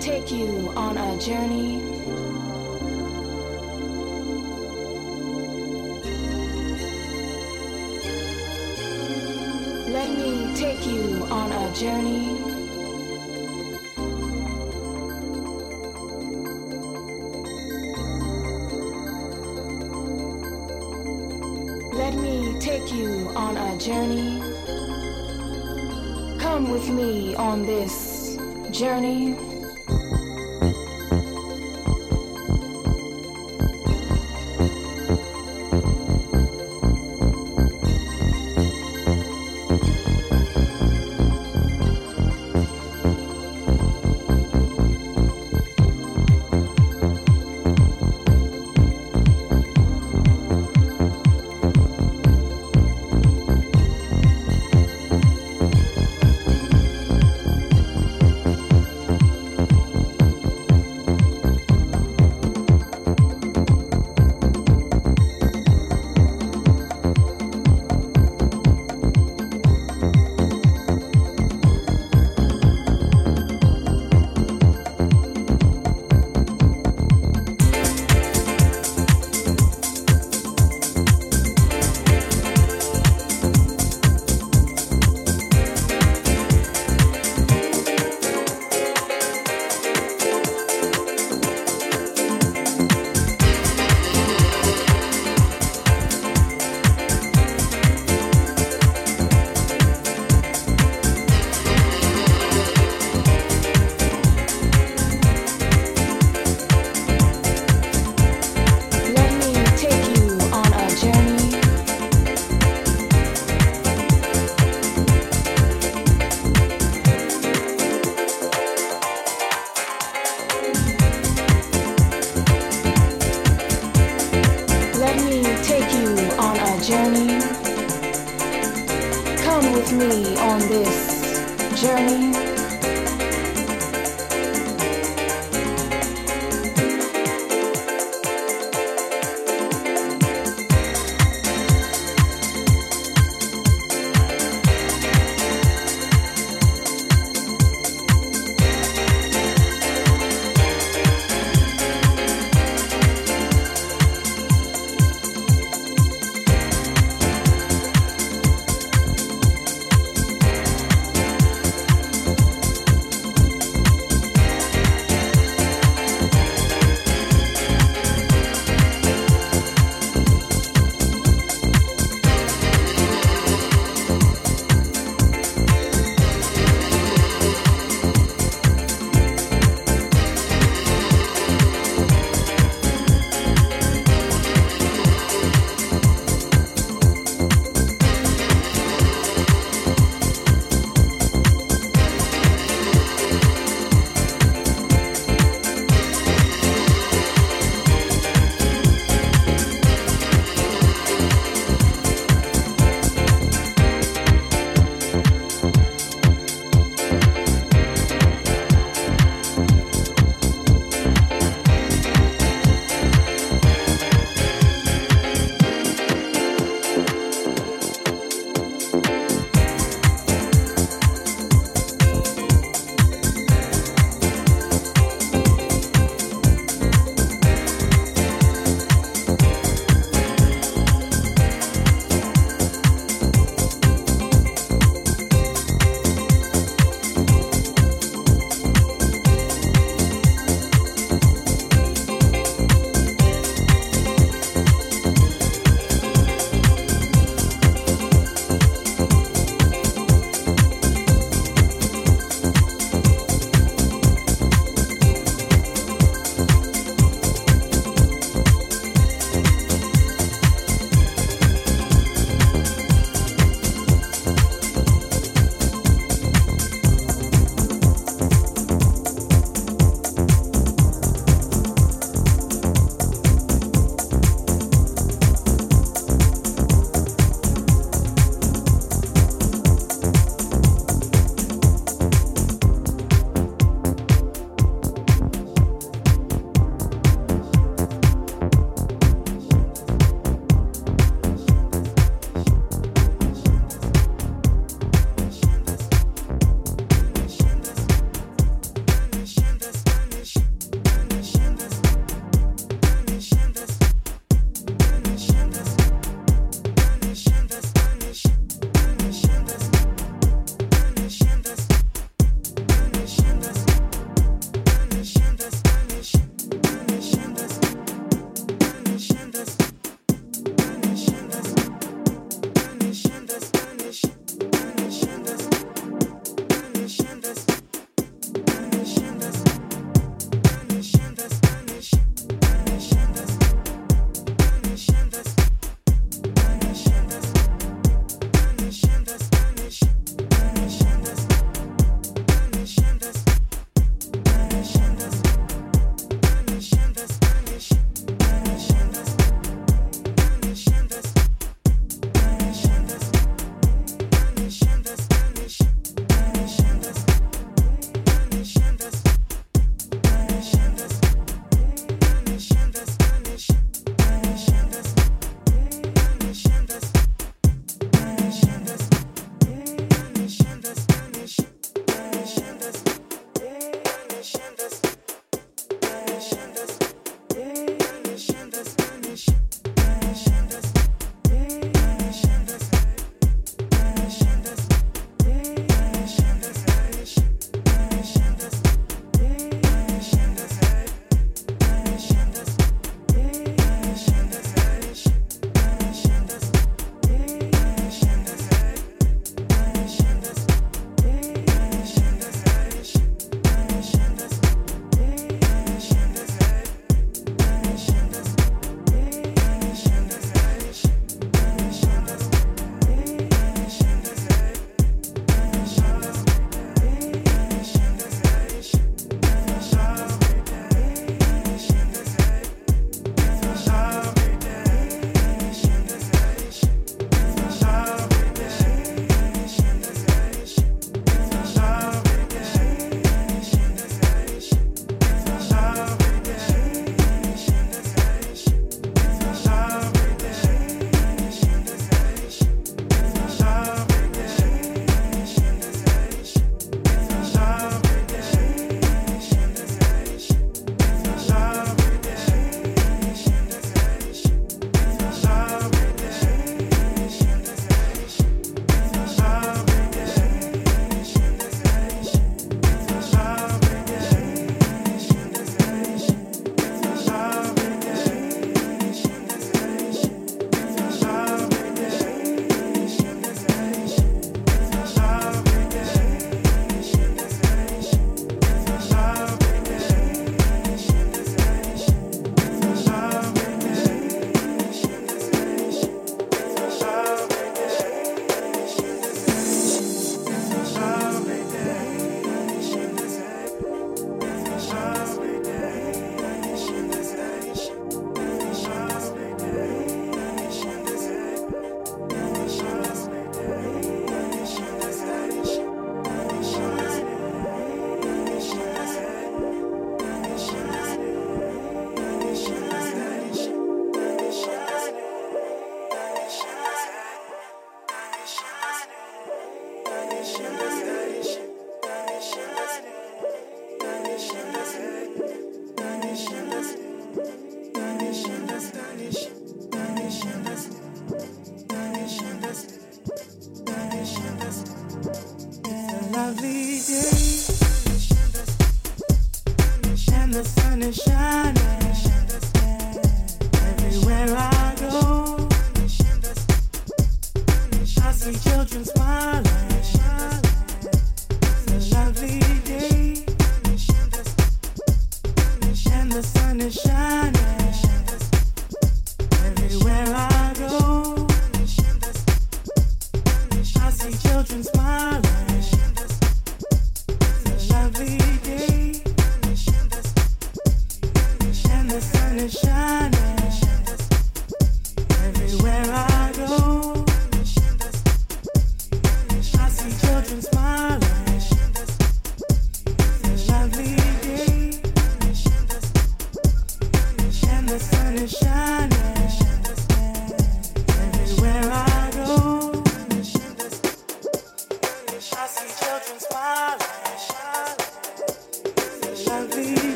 Take you on a journey. Let me take you on a journey. Let me take you on a journey. Come with me on this journey.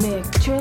Rhythmic trip.